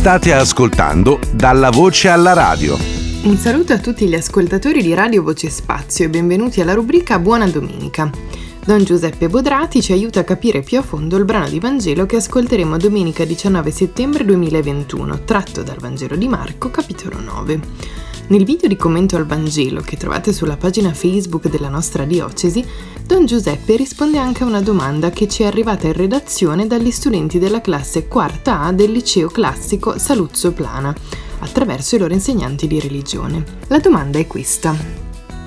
State ascoltando Dalla voce alla radio. Un saluto a tutti gli ascoltatori di Radio Voce Spazio e benvenuti alla rubrica Buona Domenica. Don Giuseppe Bodrati ci aiuta a capire più a fondo il brano di Vangelo che ascolteremo domenica 19 settembre 2021, tratto dal Vangelo di Marco, capitolo 9. Nel video di commento al Vangelo che trovate sulla pagina Facebook della nostra diocesi, Don Giuseppe risponde anche a una domanda che ci è arrivata in redazione dagli studenti della classe quarta A del liceo classico Saluzzo Plana, attraverso i loro insegnanti di religione. La domanda è questa.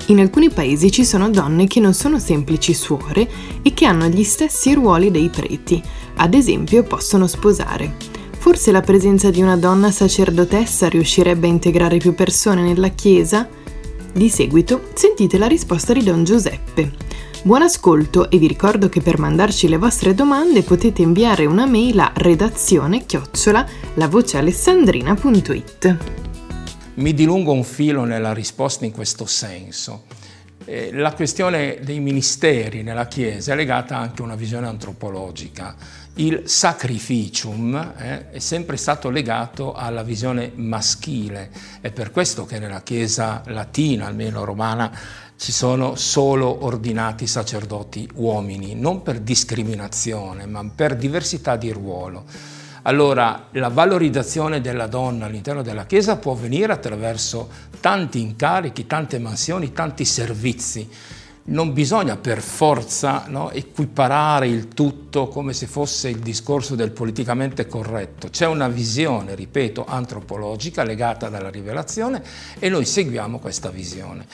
In alcuni paesi ci sono donne che non sono semplici suore e che hanno gli stessi ruoli dei preti, ad esempio possono sposare. Forse la presenza di una donna sacerdotessa riuscirebbe a integrare più persone nella Chiesa? Di seguito sentite la risposta di Don Giuseppe. Buon ascolto e vi ricordo che per mandarci le vostre domande potete inviare una mail a redazione chiocciola lavocealessandrina.it. Mi dilungo un filo nella risposta in questo senso. Eh, la questione dei ministeri nella Chiesa è legata anche a una visione antropologica. Il sacrificium eh, è sempre stato legato alla visione maschile, è per questo che nella Chiesa latina, almeno romana, ci sono solo ordinati sacerdoti uomini, non per discriminazione, ma per diversità di ruolo. Allora la valorizzazione della donna all'interno della Chiesa può avvenire attraverso tanti incarichi, tante mansioni, tanti servizi. Non bisogna per forza no, equiparare il tutto come se fosse il discorso del politicamente corretto. C'è una visione, ripeto, antropologica legata dalla rivelazione e noi seguiamo questa visione.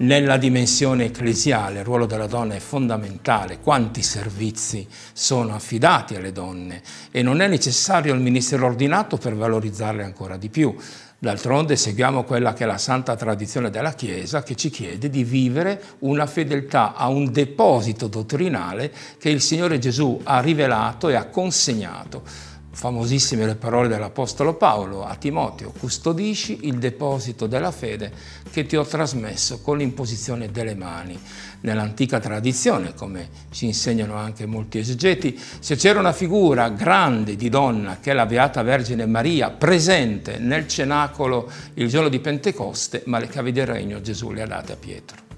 Nella dimensione ecclesiale il ruolo della donna è fondamentale, quanti servizi sono affidati alle donne e non è necessario il ministero ordinato per valorizzarle ancora di più. D'altronde seguiamo quella che è la santa tradizione della Chiesa che ci chiede di vivere una fedeltà a un deposito dottrinale che il Signore Gesù ha rivelato e ha consegnato famosissime le parole dell'Apostolo Paolo a Timoteo, custodisci il deposito della fede che ti ho trasmesso con l'imposizione delle mani. Nell'antica tradizione, come ci insegnano anche molti esegeti, se c'era una figura grande di donna che è la Beata Vergine Maria, presente nel cenacolo il giorno di Pentecoste, ma le chiavi del regno Gesù le ha date a Pietro.